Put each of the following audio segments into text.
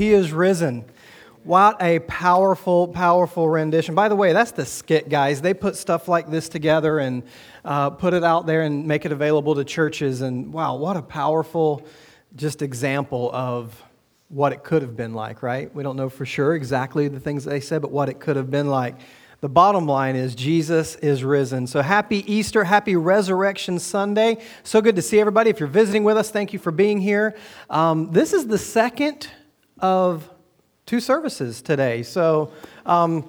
He is risen. What a powerful, powerful rendition. By the way, that's the skit, guys. They put stuff like this together and uh, put it out there and make it available to churches. And wow, what a powerful just example of what it could have been like, right? We don't know for sure exactly the things they said, but what it could have been like. The bottom line is Jesus is risen. So happy Easter, happy Resurrection Sunday. So good to see everybody. If you're visiting with us, thank you for being here. Um, this is the second of two services today. So um,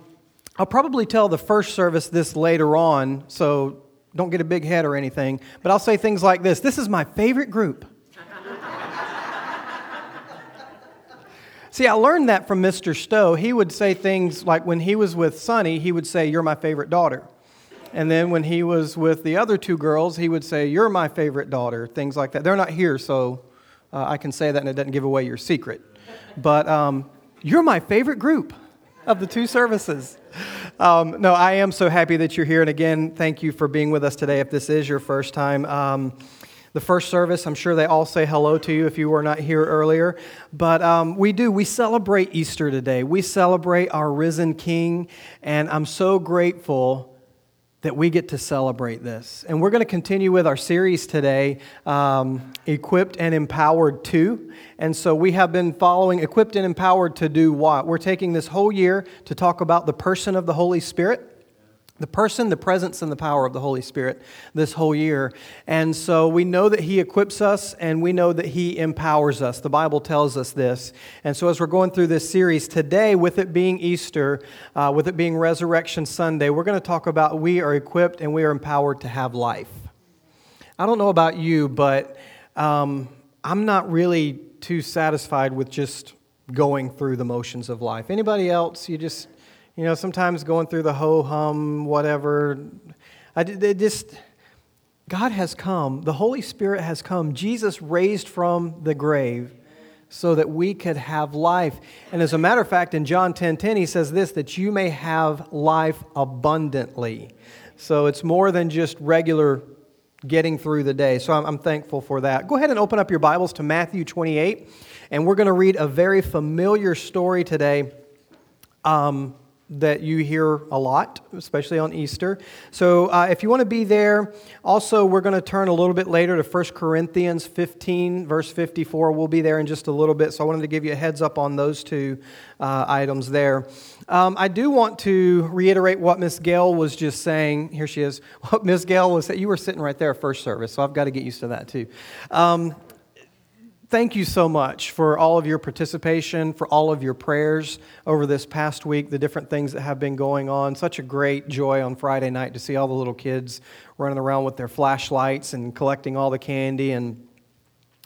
I'll probably tell the first service this later on, so don't get a big head or anything. But I'll say things like this This is my favorite group. See, I learned that from Mr. Stowe. He would say things like when he was with Sonny, he would say, You're my favorite daughter. And then when he was with the other two girls, he would say, You're my favorite daughter, things like that. They're not here, so uh, I can say that and it doesn't give away your secret. But um, you're my favorite group of the two services. Um, no, I am so happy that you're here. And again, thank you for being with us today if this is your first time. Um, the first service. I'm sure they all say hello to you if you were not here earlier. But um, we do. We celebrate Easter today. We celebrate our risen King. And I'm so grateful that we get to celebrate this. And we're going to continue with our series today, um, Equipped and Empowered to. And so we have been following Equipped and Empowered to do what? We're taking this whole year to talk about the person of the Holy Spirit the person, the presence, and the power of the Holy Spirit this whole year. And so we know that He equips us and we know that He empowers us. The Bible tells us this. And so as we're going through this series today, with it being Easter, uh, with it being Resurrection Sunday, we're going to talk about we are equipped and we are empowered to have life. I don't know about you, but um, I'm not really too satisfied with just going through the motions of life. Anybody else? You just you know, sometimes going through the ho hum, whatever. I, it just, God has come. The Holy Spirit has come. Jesus raised from the grave so that we could have life. And as a matter of fact, in John 10 10, he says this that you may have life abundantly. So it's more than just regular getting through the day. So I'm, I'm, thankful for that. Go ahead and open up your Bibles to Matthew 28, and we're going to read a very familiar story today. Um, that you hear a lot, especially on Easter. So uh, if you want to be there, also we're going to turn a little bit later to 1 Corinthians 15, verse 54. We'll be there in just a little bit. So I wanted to give you a heads up on those two uh, items there. Um, I do want to reiterate what Miss Gail was just saying. Here she is. What Miss Gail was saying. You were sitting right there first service, so I've got to get used to that too. Um, thank you so much for all of your participation, for all of your prayers over this past week, the different things that have been going on. Such a great joy on Friday night to see all the little kids running around with their flashlights and collecting all the candy and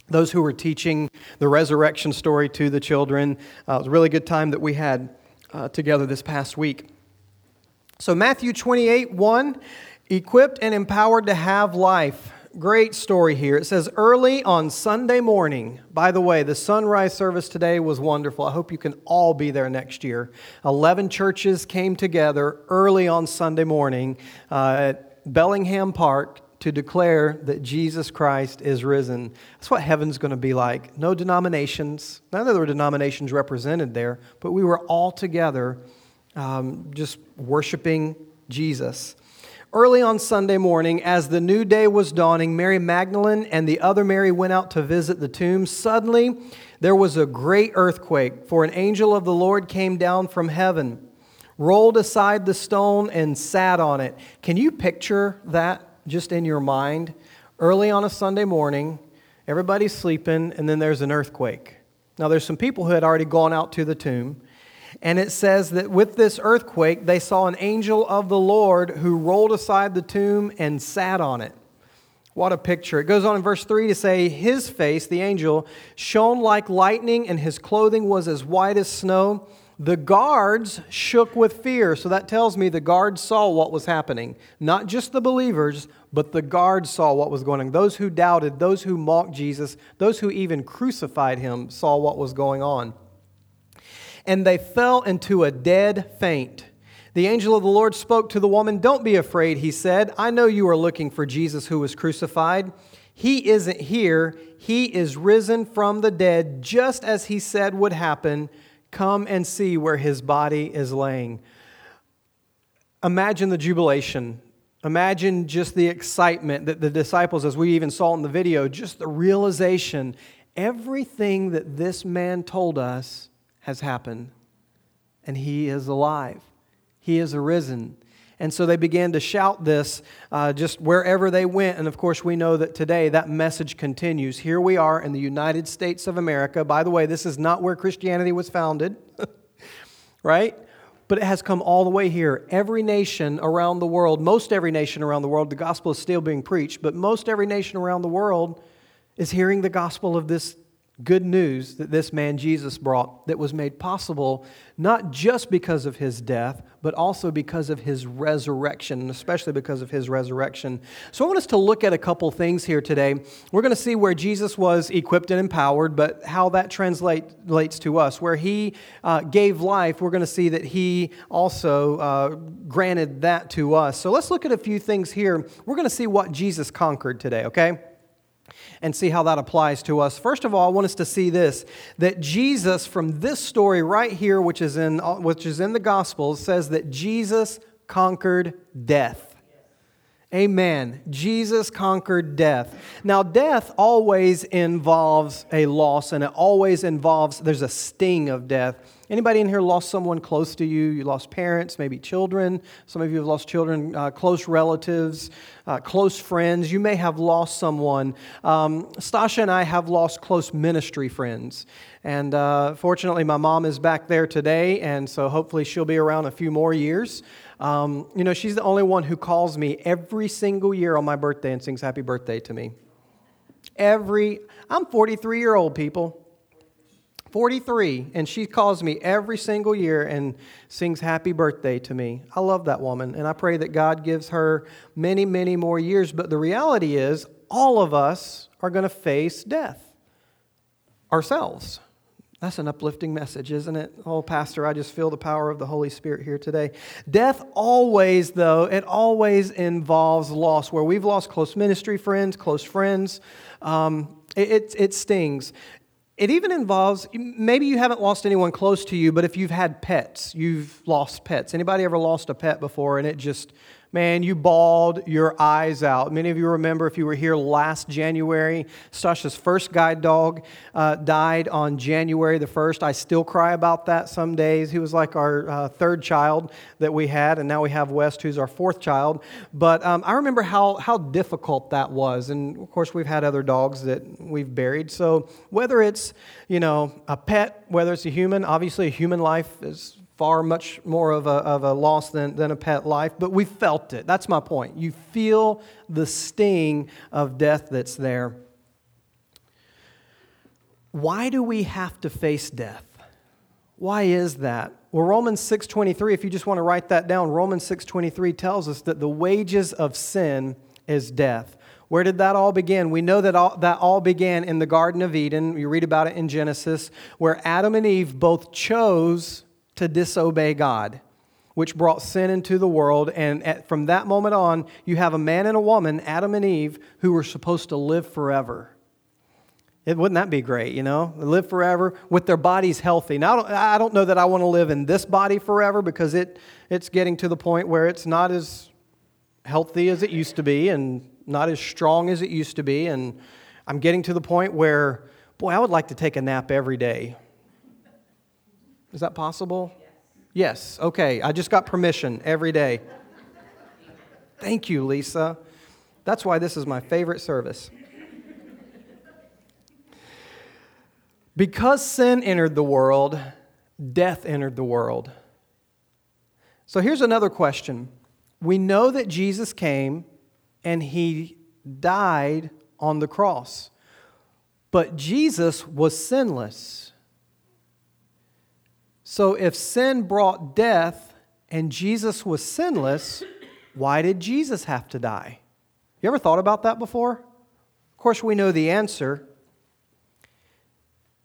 those who were teaching the resurrection story to the children. Uh, it was a really good time that we had uh, together this past week. So, Matthew 28 1, equipped and empowered to have life great story here. It says, early on Sunday morning, by the way, the sunrise service today was wonderful. I hope you can all be there next year. 11 churches came together early on Sunday morning uh, at Bellingham Park to declare that Jesus Christ is risen. That's what heaven's going to be like. No denominations, none of the denominations represented there, but we were all together um, just worshiping Jesus. Early on Sunday morning, as the new day was dawning, Mary Magdalene and the other Mary went out to visit the tomb. Suddenly, there was a great earthquake, for an angel of the Lord came down from heaven, rolled aside the stone, and sat on it. Can you picture that just in your mind? Early on a Sunday morning, everybody's sleeping, and then there's an earthquake. Now, there's some people who had already gone out to the tomb. And it says that with this earthquake, they saw an angel of the Lord who rolled aside the tomb and sat on it. What a picture. It goes on in verse 3 to say, His face, the angel, shone like lightning, and his clothing was as white as snow. The guards shook with fear. So that tells me the guards saw what was happening. Not just the believers, but the guards saw what was going on. Those who doubted, those who mocked Jesus, those who even crucified him saw what was going on and they fell into a dead faint. The angel of the Lord spoke to the woman, Don't be afraid, he said. I know you are looking for Jesus who was crucified. He isn't here. He is risen from the dead, just as he said would happen. Come and see where his body is laying. Imagine the jubilation. Imagine just the excitement that the disciples, as we even saw in the video, just the realization everything that this man told us has happened, and he is alive. He is arisen. And so they began to shout this uh, just wherever they went. And of course, we know that today that message continues. Here we are in the United States of America. By the way, this is not where Christianity was founded, right? But it has come all the way here. Every nation around the world, most every nation around the world, the gospel is still being preached, but most every nation around the world is hearing the gospel of this good news that this man Jesus brought that was made possible not just because of his death, but also because of his resurrection, and especially because of his resurrection. So I want us to look at a couple things here today. We're going to see where Jesus was equipped and empowered, but how that translates to us. Where he uh, gave life, we're going to see that he also uh, granted that to us. So let's look at a few things here. We're going to see what Jesus conquered today, okay? And see how that applies to us. First of all, I want us to see this that Jesus, from this story right here, which is in, which is in the Gospels, says that Jesus conquered death. Amen. Jesus conquered death. Now, death always involves a loss, and it always involves, there's a sting of death. Anybody in here lost someone close to you? You lost parents, maybe children. Some of you have lost children, uh, close relatives, uh, close friends. You may have lost someone. Um, Stasha and I have lost close ministry friends. And uh, fortunately, my mom is back there today, and so hopefully she'll be around a few more years. Um, you know, she's the only one who calls me every single year on my birthday and sings happy birthday to me. Every, I'm 43 year old people. 43, and she calls me every single year and sings happy birthday to me. I love that woman, and I pray that God gives her many, many more years. But the reality is, all of us are going to face death ourselves. That's an uplifting message, isn't it? Oh, Pastor, I just feel the power of the Holy Spirit here today. Death always, though, it always involves loss. Where we've lost close ministry friends, close friends, um, it, it, it stings. It even involves maybe you haven't lost anyone close to you, but if you've had pets, you've lost pets. Anybody ever lost a pet before and it just Man, you bawled your eyes out. Many of you remember if you were here last January, Sasha's first guide dog uh, died on January the 1st. I still cry about that some days. He was like our uh, third child that we had, and now we have West, who's our fourth child. But um, I remember how, how difficult that was. And of course, we've had other dogs that we've buried. So whether it's, you know, a pet, whether it's a human, obviously a human life is far much more of a, of a loss than, than a pet life, but we felt it. That's my point. You feel the sting of death that's there. Why do we have to face death? Why is that? Well, Romans 6:23, if you just want to write that down, Romans 6:23 tells us that the wages of sin is death. Where did that all begin? We know that all, that all began in the Garden of Eden. You read about it in Genesis, where Adam and Eve both chose to disobey God, which brought sin into the world. And at, from that moment on, you have a man and a woman, Adam and Eve, who were supposed to live forever. It, wouldn't that be great, you know? Live forever with their bodies healthy. Now, I don't, I don't know that I want to live in this body forever because it, it's getting to the point where it's not as healthy as it used to be and not as strong as it used to be. And I'm getting to the point where, boy, I would like to take a nap every day. Is that possible? Yes. yes. Okay. I just got permission every day. Thank you, Lisa. That's why this is my favorite service. Because sin entered the world, death entered the world. So here's another question. We know that Jesus came and he died on the cross, but Jesus was sinless. So if sin brought death and Jesus was sinless, why did Jesus have to die? You ever thought about that before? Of course, we know the answer.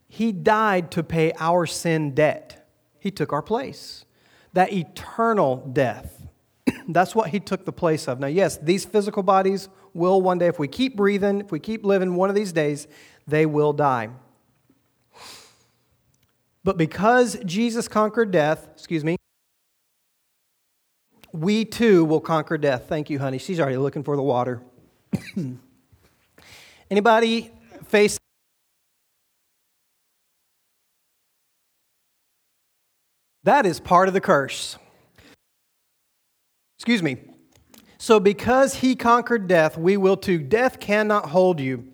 He died to pay our sin debt, He took our place. That eternal death. That's what He took the place of. Now, yes, these physical bodies will one day, if we keep breathing, if we keep living, one of these days, they will die. But because Jesus conquered death, excuse me, we too will conquer death. Thank you, honey. She's already looking for the water. Anybody face That is part of the curse. Excuse me. So, because he conquered death, we will too. Death cannot hold you.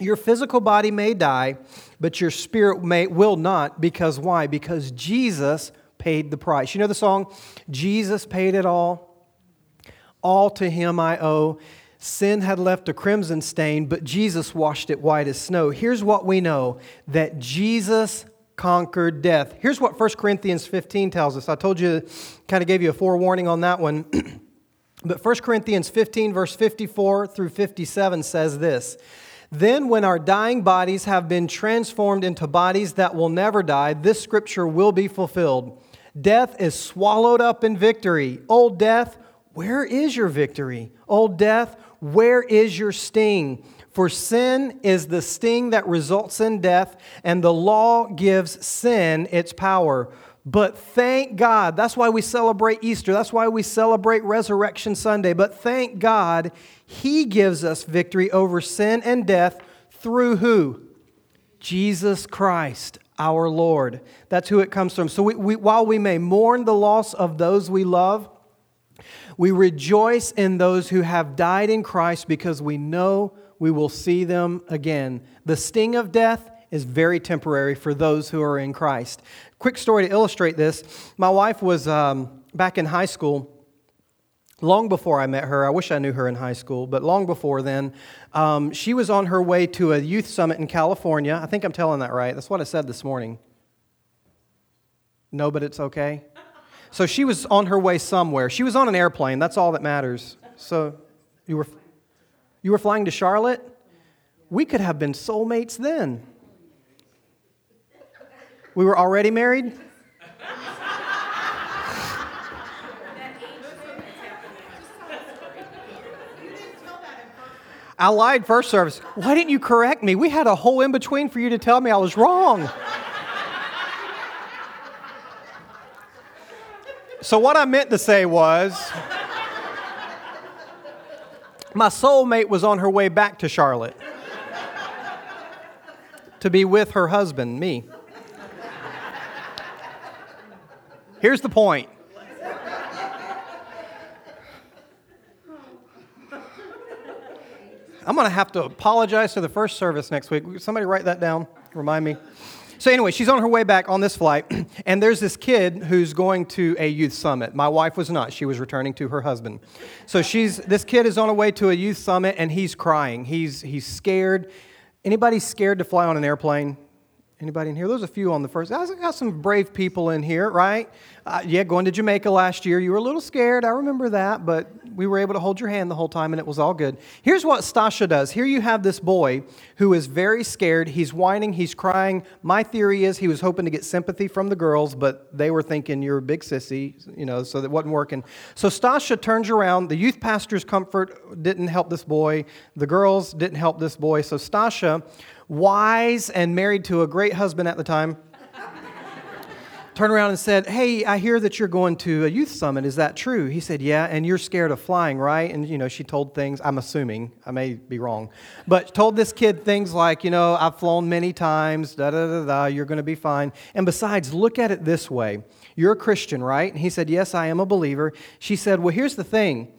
Your physical body may die, but your spirit may, will not. Because why? Because Jesus paid the price. You know the song, Jesus paid it all? All to him I owe. Sin had left a crimson stain, but Jesus washed it white as snow. Here's what we know that Jesus conquered death. Here's what 1 Corinthians 15 tells us. I told you, kind of gave you a forewarning on that one. but 1 Corinthians 15, verse 54 through 57 says this Then, when our dying bodies have been transformed into bodies that will never die, this scripture will be fulfilled. Death is swallowed up in victory. Old death, where is your victory? Old death, where is your sting? For sin is the sting that results in death, and the law gives sin its power. But thank God, that's why we celebrate Easter. That's why we celebrate Resurrection Sunday. But thank God, He gives us victory over sin and death through who? Jesus Christ, our Lord. That's who it comes from. So we, we, while we may mourn the loss of those we love, we rejoice in those who have died in Christ because we know we will see them again. The sting of death is very temporary for those who are in Christ. Quick story to illustrate this. My wife was um, back in high school. Long before I met her, I wish I knew her in high school, but long before then, um, she was on her way to a youth summit in California. I think I'm telling that right. That's what I said this morning. No, but it's okay. So she was on her way somewhere. She was on an airplane. That's all that matters. So you were, you were flying to Charlotte? We could have been soulmates then. We were already married? I lied first service. Why didn't you correct me? We had a whole in between for you to tell me I was wrong. So, what I meant to say was my soulmate was on her way back to Charlotte to be with her husband, me. Here's the point. I'm going to have to apologize to the first service next week. Somebody write that down. Remind me. So, anyway, she's on her way back on this flight, and there's this kid who's going to a youth summit. My wife was not, she was returning to her husband. So, she's, this kid is on her way to a youth summit, and he's crying. He's, he's scared. Anybody scared to fly on an airplane? Anybody in here? There's a few on the first. I got some brave people in here, right? Uh, yeah, going to Jamaica last year. You were a little scared. I remember that, but we were able to hold your hand the whole time and it was all good. Here's what Stasha does. Here you have this boy who is very scared. He's whining, he's crying. My theory is he was hoping to get sympathy from the girls, but they were thinking you're a big sissy, you know, so that wasn't working. So Stasha turns around. The youth pastor's comfort didn't help this boy, the girls didn't help this boy. So Stasha, wise and married to a great husband at the time, turned around and said, Hey, I hear that you're going to a youth summit. Is that true? He said, Yeah, and you're scared of flying, right? And, you know, she told things, I'm assuming, I may be wrong, but told this kid things like, You know, I've flown many times, da da da da, you're going to be fine. And besides, look at it this way You're a Christian, right? And he said, Yes, I am a believer. She said, Well, here's the thing.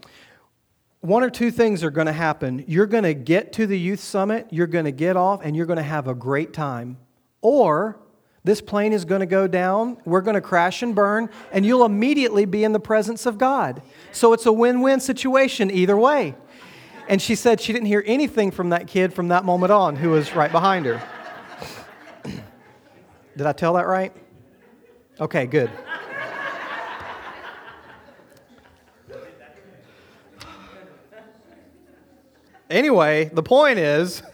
One or two things are going to happen. You're going to get to the youth summit, you're going to get off, and you're going to have a great time. Or this plane is going to go down, we're going to crash and burn, and you'll immediately be in the presence of God. So it's a win win situation either way. And she said she didn't hear anything from that kid from that moment on who was right behind her. Did I tell that right? Okay, good. Anyway, the point is.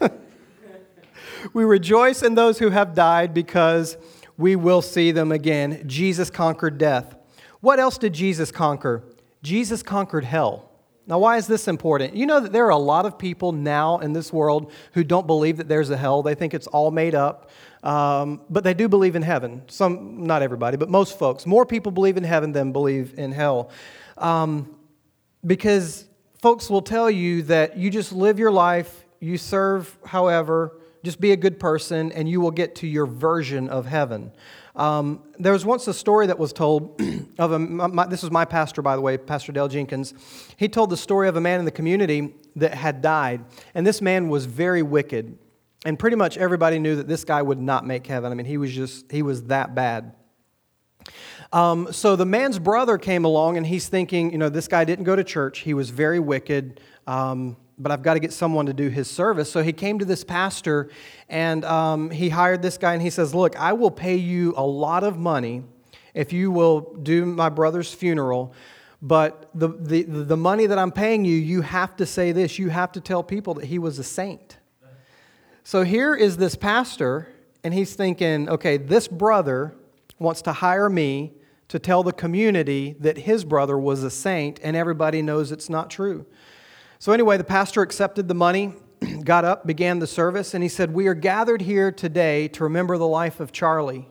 We rejoice in those who have died because we will see them again. Jesus conquered death. What else did Jesus conquer? Jesus conquered hell. Now, why is this important? You know that there are a lot of people now in this world who don't believe that there's a hell. They think it's all made up. Um, but they do believe in heaven. Some, not everybody, but most folks. More people believe in heaven than believe in hell. Um, because folks will tell you that you just live your life, you serve however, just be a good person, and you will get to your version of heaven. Um, there was once a story that was told of a, my, this was my pastor, by the way, Pastor Dale Jenkins. He told the story of a man in the community that had died, and this man was very wicked. And pretty much everybody knew that this guy would not make heaven. I mean, he was just, he was that bad. Um, so the man's brother came along and he's thinking, you know, this guy didn't go to church. He was very wicked, um, but I've got to get someone to do his service. So he came to this pastor and um, he hired this guy and he says, Look, I will pay you a lot of money if you will do my brother's funeral. But the, the, the money that I'm paying you, you have to say this. You have to tell people that he was a saint. So here is this pastor, and he's thinking, okay, this brother wants to hire me to tell the community that his brother was a saint, and everybody knows it's not true. So, anyway, the pastor accepted the money, got up, began the service, and he said, We are gathered here today to remember the life of Charlie.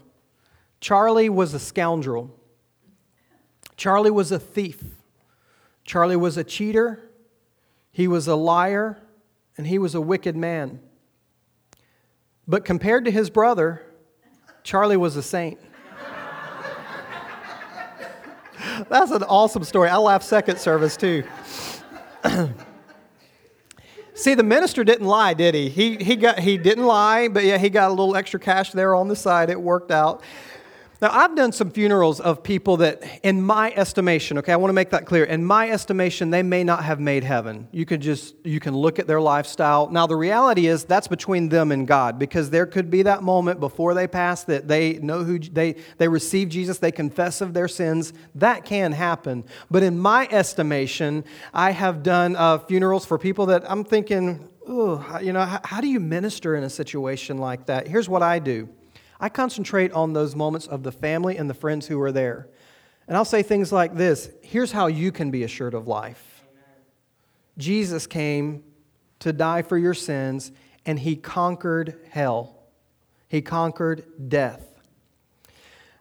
Charlie was a scoundrel, Charlie was a thief, Charlie was a cheater, he was a liar, and he was a wicked man. But compared to his brother, Charlie was a saint. That's an awesome story. I laughed second service too. See, the minister didn't lie, did he? He, he, got, he didn't lie, but yeah, he got a little extra cash there on the side. It worked out. Now, I've done some funerals of people that, in my estimation, okay, I want to make that clear. In my estimation, they may not have made heaven. You can just, you can look at their lifestyle. Now, the reality is that's between them and God because there could be that moment before they pass that they know who, they, they receive Jesus, they confess of their sins. That can happen. But in my estimation, I have done uh, funerals for people that I'm thinking, oh, you know, how, how do you minister in a situation like that? Here's what I do. I concentrate on those moments of the family and the friends who are there. And I'll say things like this here's how you can be assured of life Jesus came to die for your sins, and he conquered hell, he conquered death.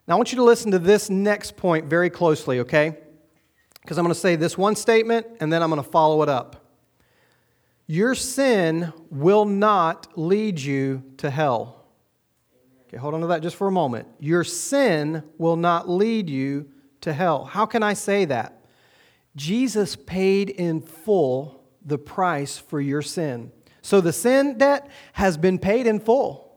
Now, I want you to listen to this next point very closely, okay? Because I'm going to say this one statement and then I'm going to follow it up. Your sin will not lead you to hell. Okay, hold on to that just for a moment. Your sin will not lead you to hell. How can I say that? Jesus paid in full the price for your sin. So the sin debt has been paid in full.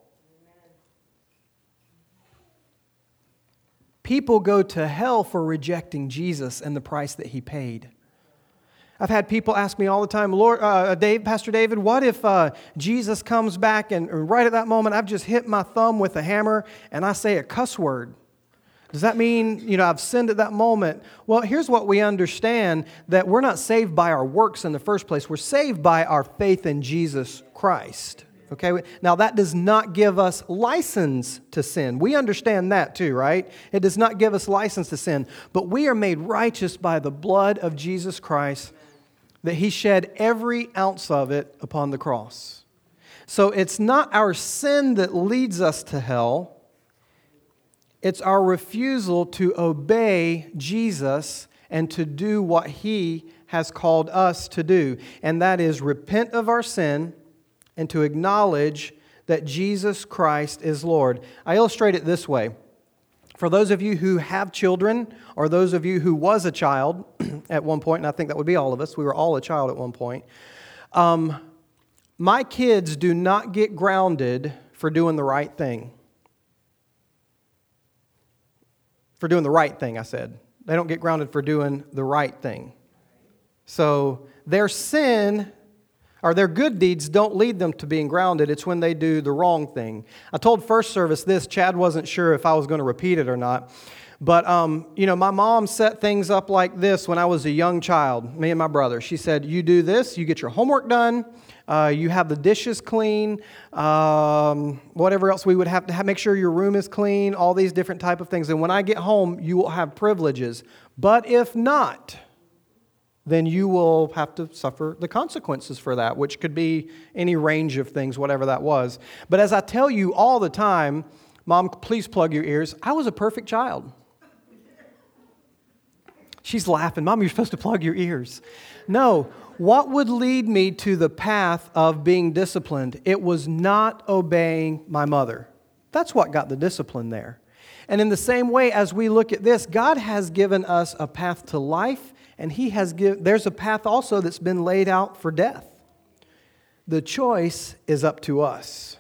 People go to hell for rejecting Jesus and the price that he paid. I've had people ask me all the time, Lord, uh, Dave, Pastor David, what if uh, Jesus comes back and, and right at that moment I've just hit my thumb with a hammer and I say a cuss word? Does that mean, you know, I've sinned at that moment? Well, here's what we understand that we're not saved by our works in the first place. We're saved by our faith in Jesus Christ. Okay? Now, that does not give us license to sin. We understand that too, right? It does not give us license to sin. But we are made righteous by the blood of Jesus Christ that he shed every ounce of it upon the cross. So it's not our sin that leads us to hell, it's our refusal to obey Jesus and to do what he has called us to do, and that is repent of our sin and to acknowledge that Jesus Christ is Lord. I illustrate it this way. For those of you who have children, or those of you who was a child at one point, and I think that would be all of us, we were all a child at one point. Um, my kids do not get grounded for doing the right thing. For doing the right thing, I said. They don't get grounded for doing the right thing. So their sin or their good deeds don't lead them to being grounded. It's when they do the wrong thing. I told first service this. Chad wasn't sure if I was going to repeat it or not. But, um, you know, my mom set things up like this when I was a young child, me and my brother. She said, You do this, you get your homework done, uh, you have the dishes clean, um, whatever else we would have to have, make sure your room is clean, all these different type of things. And when I get home, you will have privileges. But if not, then you will have to suffer the consequences for that, which could be any range of things, whatever that was. But as I tell you all the time, Mom, please plug your ears. I was a perfect child. She's laughing. Mom, you're supposed to plug your ears. No, what would lead me to the path of being disciplined? It was not obeying my mother. That's what got the discipline there. And in the same way, as we look at this, God has given us a path to life, and He has given, there's a path also that's been laid out for death. The choice is up to us.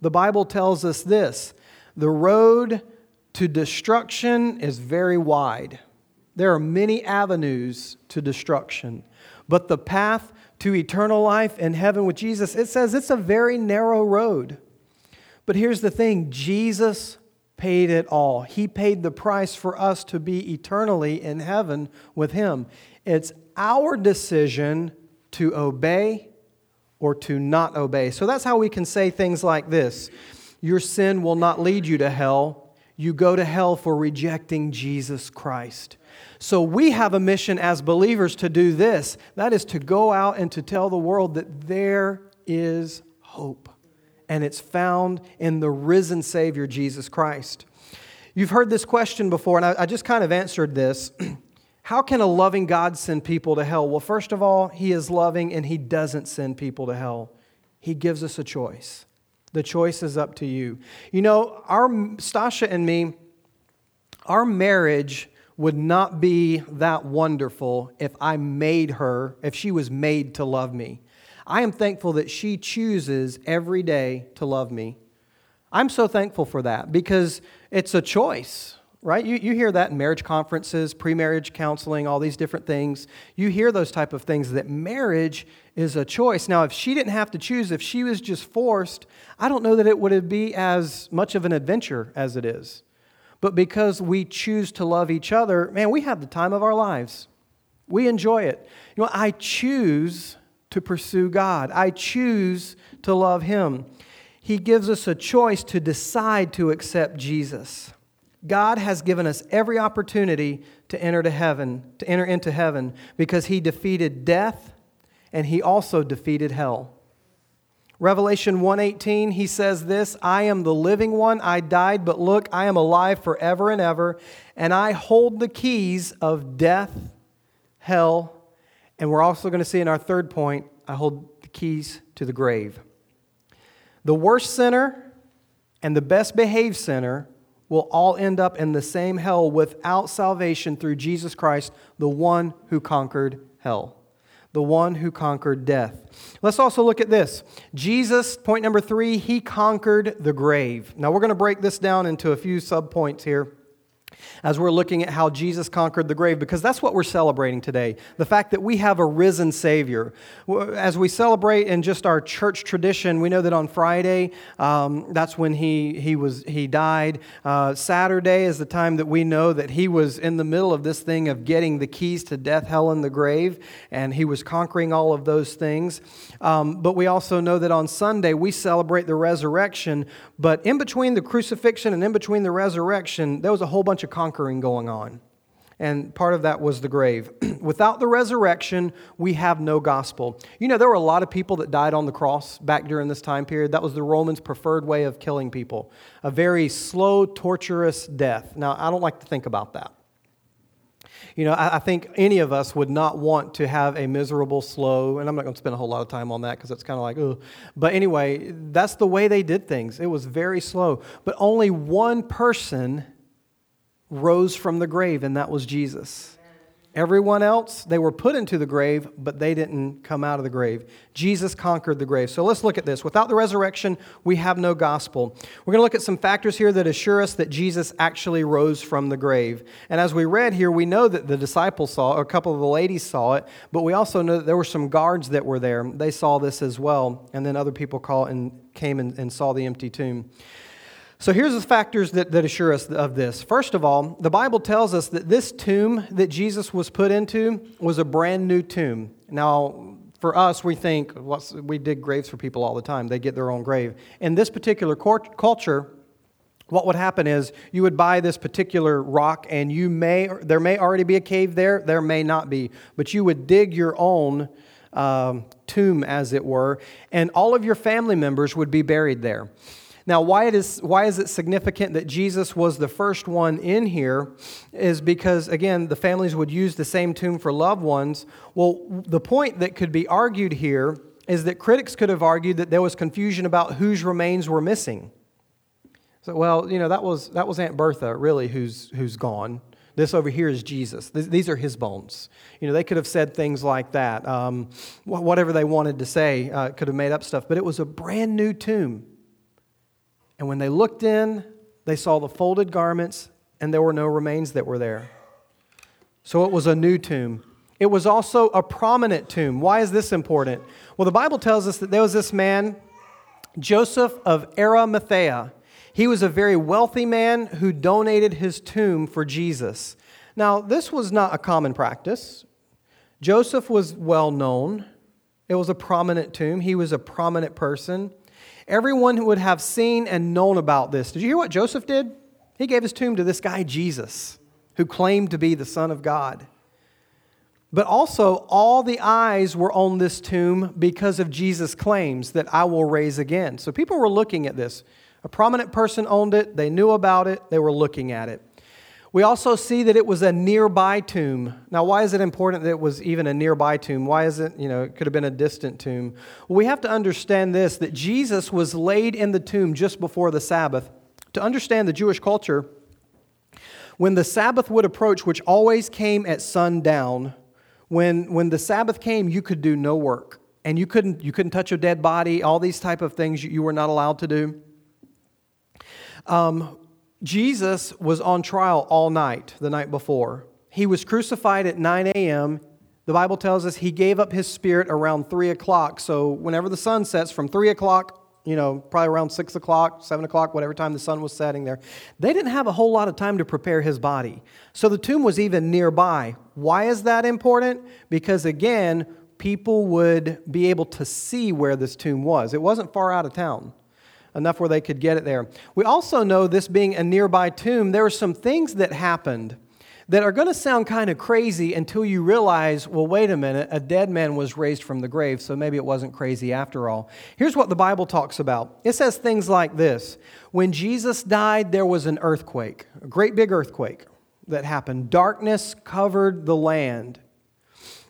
The Bible tells us this the road to destruction is very wide. There are many avenues to destruction, but the path to eternal life in heaven with Jesus, it says it's a very narrow road. But here's the thing Jesus paid it all. He paid the price for us to be eternally in heaven with Him. It's our decision to obey or to not obey. So that's how we can say things like this Your sin will not lead you to hell. You go to hell for rejecting Jesus Christ. So we have a mission as believers to do this that is to go out and to tell the world that there is hope and it's found in the risen Savior, Jesus Christ. You've heard this question before, and I, I just kind of answered this. How can a loving God send people to hell? Well, first of all, He is loving and He doesn't send people to hell. He gives us a choice. The choice is up to you. You know, our Stasha and me, our marriage would not be that wonderful if I made her, if she was made to love me. I am thankful that she chooses every day to love me. I'm so thankful for that because it's a choice, right? You, you hear that in marriage conferences, pre marriage counseling, all these different things. You hear those type of things that marriage is a choice. Now, if she didn't have to choose, if she was just forced, I don't know that it would be as much of an adventure as it is. But because we choose to love each other, man, we have the time of our lives. We enjoy it. You know, I choose to pursue God. I choose to love Him. He gives us a choice to decide to accept Jesus. God has given us every opportunity to enter to heaven, to enter into heaven because he defeated death and he also defeated hell. Revelation 1:18 he says this, I am the living one, I died, but look, I am alive forever and ever, and I hold the keys of death, hell, and we're also going to see in our third point, I hold the keys to the grave. The worst sinner and the best behaved sinner will all end up in the same hell without salvation through Jesus Christ, the one who conquered hell, the one who conquered death. Let's also look at this. Jesus, point number three, he conquered the grave. Now we're going to break this down into a few subpoints here as we're looking at how Jesus conquered the grave, because that's what we're celebrating today the fact that we have a risen Savior. As we celebrate in just our church tradition, we know that on Friday, um, that's when he, he, was, he died. Uh, Saturday is the time that we know that he was in the middle of this thing of getting the keys to death, hell, and the grave, and he was conquering all of those things. Um, but we also know that on Sunday, we celebrate the resurrection, but in between the crucifixion and in between the resurrection, there was a whole bunch of conquering going on. And part of that was the grave. Without the resurrection, we have no gospel. You know, there were a lot of people that died on the cross back during this time period. That was the Romans' preferred way of killing people a very slow, torturous death. Now, I don't like to think about that. You know, I, I think any of us would not want to have a miserable, slow, and I'm not going to spend a whole lot of time on that because it's kind of like, oh. But anyway, that's the way they did things. It was very slow. But only one person rose from the grave, and that was Jesus. Everyone else, they were put into the grave, but they didn't come out of the grave. Jesus conquered the grave. So let's look at this. Without the resurrection, we have no gospel. We're going to look at some factors here that assure us that Jesus actually rose from the grave. And as we read here, we know that the disciples saw, a couple of the ladies saw it, but we also know that there were some guards that were there. They saw this as well. And then other people called and came and, and saw the empty tomb. So here's the factors that, that assure us of this. First of all, the Bible tells us that this tomb that Jesus was put into was a brand new tomb. Now, for us, we think we dig graves for people all the time. They get their own grave. In this particular culture, what would happen is you would buy this particular rock and you may there may already be a cave there there may not be but you would dig your own um, tomb as it were and all of your family members would be buried there now why, it is, why is it significant that jesus was the first one in here is because again the families would use the same tomb for loved ones well the point that could be argued here is that critics could have argued that there was confusion about whose remains were missing so, well, you know, that was, that was Aunt Bertha, really, who's, who's gone. This over here is Jesus. These are his bones. You know, they could have said things like that. Um, whatever they wanted to say, uh, could have made up stuff. But it was a brand new tomb. And when they looked in, they saw the folded garments, and there were no remains that were there. So it was a new tomb. It was also a prominent tomb. Why is this important? Well, the Bible tells us that there was this man, Joseph of Arimathea. He was a very wealthy man who donated his tomb for Jesus. Now, this was not a common practice. Joseph was well known, it was a prominent tomb, he was a prominent person. Everyone who would have seen and known about this. Did you hear what Joseph did? He gave his tomb to this guy, Jesus, who claimed to be the Son of God. But also, all the eyes were on this tomb because of Jesus' claims that I will raise again. So people were looking at this. A prominent person owned it, they knew about it, they were looking at it. We also see that it was a nearby tomb. Now, why is it important that it was even a nearby tomb? Why is it, you know, it could have been a distant tomb? Well, we have to understand this that Jesus was laid in the tomb just before the Sabbath. To understand the Jewish culture, when the Sabbath would approach, which always came at sundown, when, when the Sabbath came, you could do no work. And you couldn't, you couldn't touch a dead body, all these type of things you, you were not allowed to do. Um, Jesus was on trial all night the night before. He was crucified at 9 a.m. The Bible tells us he gave up his spirit around 3 o'clock. So, whenever the sun sets from 3 o'clock, you know, probably around 6 o'clock, 7 o'clock, whatever time the sun was setting there, they didn't have a whole lot of time to prepare his body. So, the tomb was even nearby. Why is that important? Because, again, people would be able to see where this tomb was. It wasn't far out of town enough where they could get it there. We also know this being a nearby tomb, there were some things that happened that are going to sound kind of crazy until you realize, well, wait a minute, a dead man was raised from the grave, so maybe it wasn't crazy after all. Here's what the Bible talks about it says things like this When Jesus died, there was an earthquake, a great big earthquake that happened. Darkness covered the land.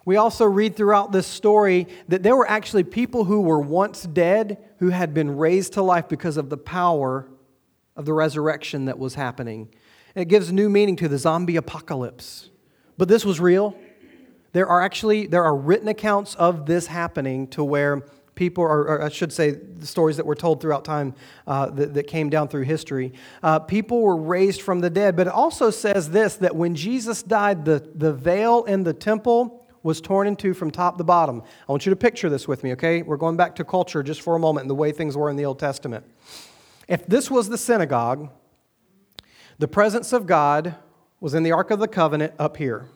We also read throughout this story that there were actually people who were once dead who had been raised to life because of the power of the resurrection that was happening. It gives new meaning to the zombie apocalypse. But this was real. There are actually there are written accounts of this happening to where people, or, or I should say, the stories that were told throughout time uh, that, that, came down through history. Uh, people were raised from the dead. But it also says this that when Jesus died, the, the veil in the temple was torn in two from top to bottom. I want you to picture this with me, okay? We're going back to culture just for a moment and the way things were in the Old Testament. If this was the synagogue, the presence of God was in the Ark of the Covenant up here.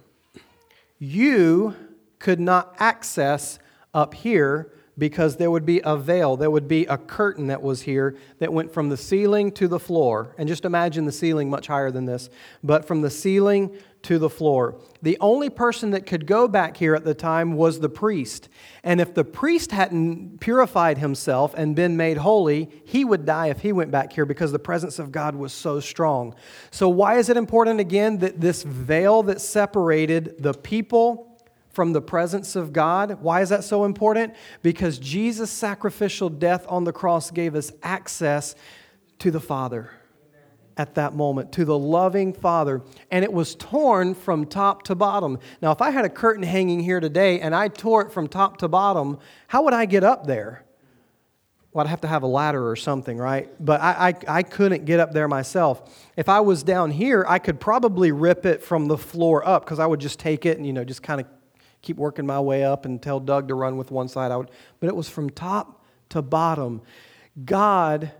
You could not access up here because there would be a veil, there would be a curtain that was here that went from the ceiling to the floor. And just imagine the ceiling much higher than this, but from the ceiling to the floor. The only person that could go back here at the time was the priest. And if the priest hadn't purified himself and been made holy, he would die if he went back here because the presence of God was so strong. So, why is it important again that this veil that separated the people from the presence of God. Why is that so important? Because Jesus' sacrificial death on the cross gave us access to the Father at that moment, to the loving Father. And it was torn from top to bottom. Now, if I had a curtain hanging here today and I tore it from top to bottom, how would I get up there? Well, I'd have to have a ladder or something, right? But I, I, I, couldn't get up there myself. If I was down here, I could probably rip it from the floor up because I would just take it and, you know, just kind of keep working my way up and tell Doug to run with one side. I would, but it was from top to bottom. God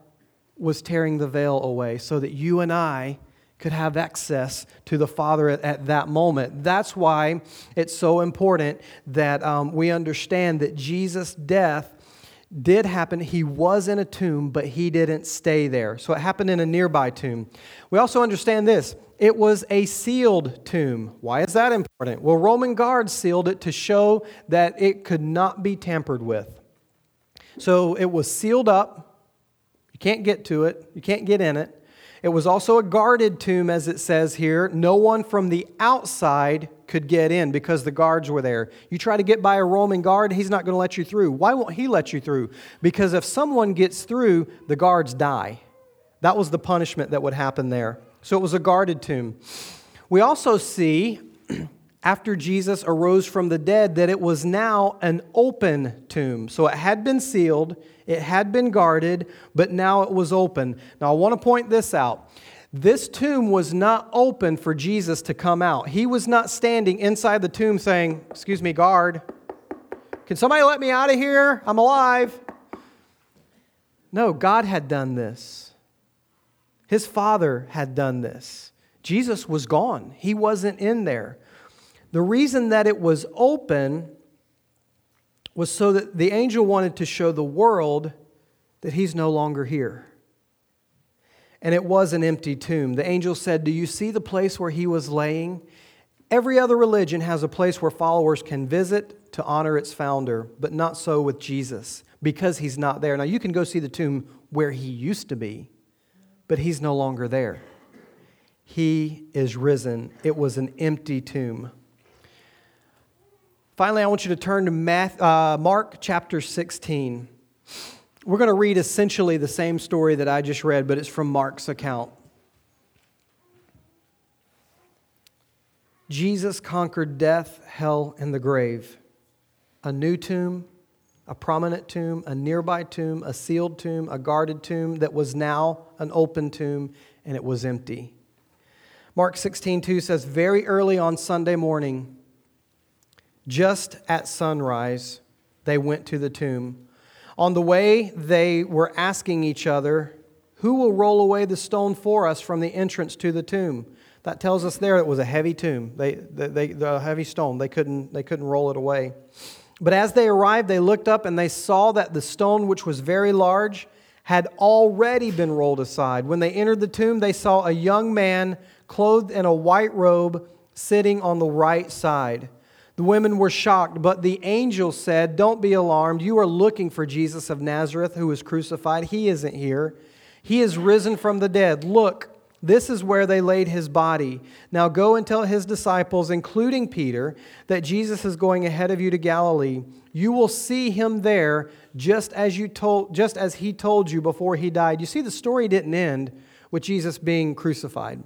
was tearing the veil away so that you and I could have access to the Father at, at that moment. That's why it's so important that um, we understand that Jesus' death did happen. He was in a tomb, but he didn't stay there. So it happened in a nearby tomb. We also understand this it was a sealed tomb. Why is that important? Well, Roman guards sealed it to show that it could not be tampered with. So it was sealed up. You can't get to it, you can't get in it. It was also a guarded tomb, as it says here. No one from the outside could get in because the guards were there. You try to get by a Roman guard, he's not going to let you through. Why won't he let you through? Because if someone gets through, the guards die. That was the punishment that would happen there. So it was a guarded tomb. We also see, after Jesus arose from the dead, that it was now an open tomb. So it had been sealed, it had been guarded, but now it was open. Now I want to point this out. This tomb was not open for Jesus to come out. He was not standing inside the tomb saying, Excuse me, guard, can somebody let me out of here? I'm alive. No, God had done this. His Father had done this. Jesus was gone, He wasn't in there. The reason that it was open was so that the angel wanted to show the world that He's no longer here and it was an empty tomb. The angel said, Do you see the place where he was laying? Every other religion has a place where followers can visit to honor its founder, but not so with Jesus because he's not there. Now, you can go see the tomb where he used to be, but he's no longer there. He is risen. It was an empty tomb. Finally, I want you to turn to uh, Mark chapter 16. We're going to read essentially the same story that I just read, but it's from Mark's account. Jesus conquered death, hell, and the grave. A new tomb, a prominent tomb, a nearby tomb, a sealed tomb, a guarded tomb that was now an open tomb, and it was empty. Mark 16, 2 says, Very early on Sunday morning, just at sunrise, they went to the tomb. On the way, they were asking each other, Who will roll away the stone for us from the entrance to the tomb? That tells us there it was a heavy tomb, they, they, the heavy stone. They couldn't, they couldn't roll it away. But as they arrived, they looked up and they saw that the stone, which was very large, had already been rolled aside. When they entered the tomb, they saw a young man clothed in a white robe sitting on the right side. The women were shocked, but the angel said, Don't be alarmed. You are looking for Jesus of Nazareth who was crucified. He isn't here. He is risen from the dead. Look, this is where they laid his body. Now go and tell his disciples, including Peter, that Jesus is going ahead of you to Galilee. You will see him there just as you told just as he told you before he died. You see the story didn't end with Jesus being crucified.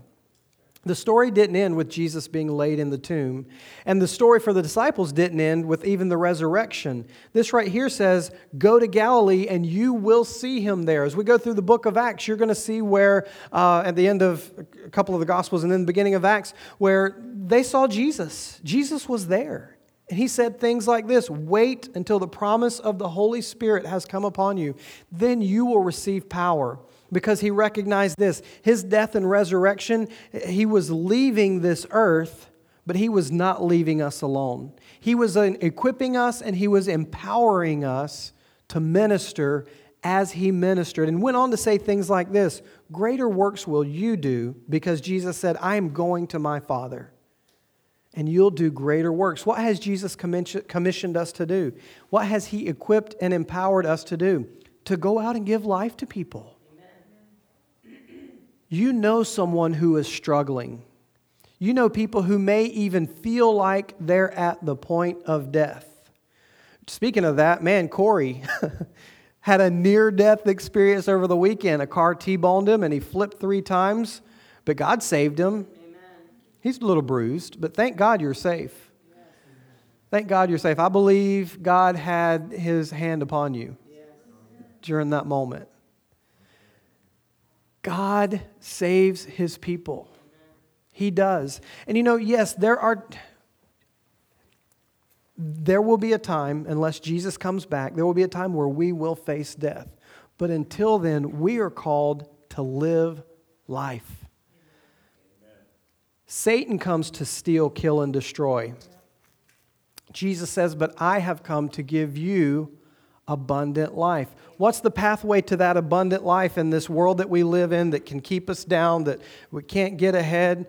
The story didn't end with Jesus being laid in the tomb. And the story for the disciples didn't end with even the resurrection. This right here says, Go to Galilee and you will see him there. As we go through the book of Acts, you're going to see where, uh, at the end of a couple of the Gospels and then the beginning of Acts, where they saw Jesus. Jesus was there. And he said things like this Wait until the promise of the Holy Spirit has come upon you. Then you will receive power because he recognized this his death and resurrection, he was leaving this earth, but he was not leaving us alone. He was equipping us and he was empowering us to minister as he ministered and went on to say things like this Greater works will you do because Jesus said, I am going to my Father and you'll do greater works. What has Jesus commissioned us to do? What has he equipped and empowered us to do? To go out and give life to people you know someone who is struggling. You know people who may even feel like they're at the point of death. Speaking of that, man, Corey had a near death experience over the weekend. A car T boned him and he flipped three times, but God saved him. Amen. He's a little bruised, but thank God you're safe. Yes. Thank God you're safe. I believe God had his hand upon you yes. during that moment. God saves his people. He does. And you know, yes, there are there will be a time unless Jesus comes back, there will be a time where we will face death. But until then, we are called to live life. Amen. Satan comes to steal, kill and destroy. Jesus says, "But I have come to give you abundant life. What's the pathway to that abundant life in this world that we live in that can keep us down, that we can't get ahead?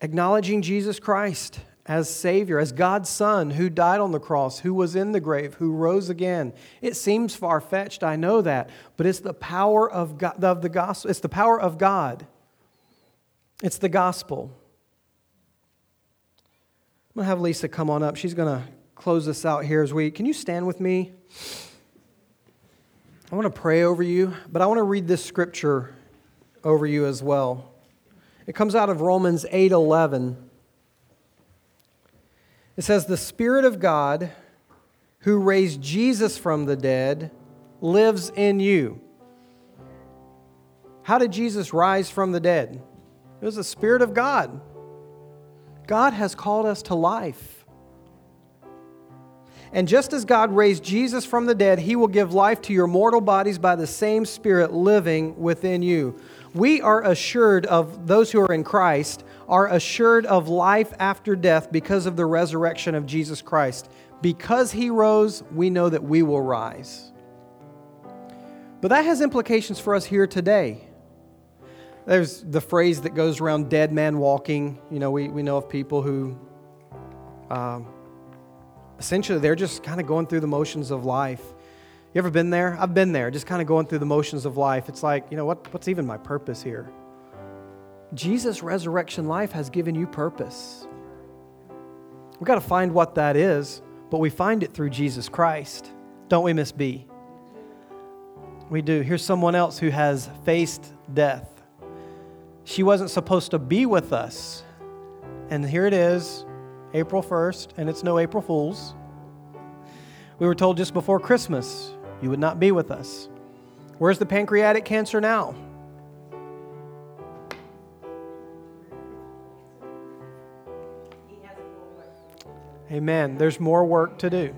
Acknowledging Jesus Christ as Savior, as God's Son who died on the cross, who was in the grave, who rose again. It seems far fetched, I know that, but it's the power of, God, of the gospel. It's the power of God. It's the gospel. I'm going to have Lisa come on up. She's going to close this out here as we. Can you stand with me? I want to pray over you, but I want to read this scripture over you as well. It comes out of Romans 8 11. It says, The Spirit of God, who raised Jesus from the dead, lives in you. How did Jesus rise from the dead? It was the Spirit of God. God has called us to life. And just as God raised Jesus from the dead, he will give life to your mortal bodies by the same Spirit living within you. We are assured of those who are in Christ are assured of life after death because of the resurrection of Jesus Christ. Because he rose, we know that we will rise. But that has implications for us here today. There's the phrase that goes around dead man walking. You know, we, we know of people who. Um, essentially they're just kind of going through the motions of life. You ever been there? I've been there, just kind of going through the motions of life. It's like, you know, what, what's even my purpose here? Jesus' resurrection life has given you purpose. We've got to find what that is, but we find it through Jesus Christ. Don't we, Miss B? We do. Here's someone else who has faced death. She wasn't supposed to be with us. And here it is, April 1st, and it's no April Fool's. We were told just before Christmas you would not be with us. Where's the pancreatic cancer now? Amen. There's more work to do.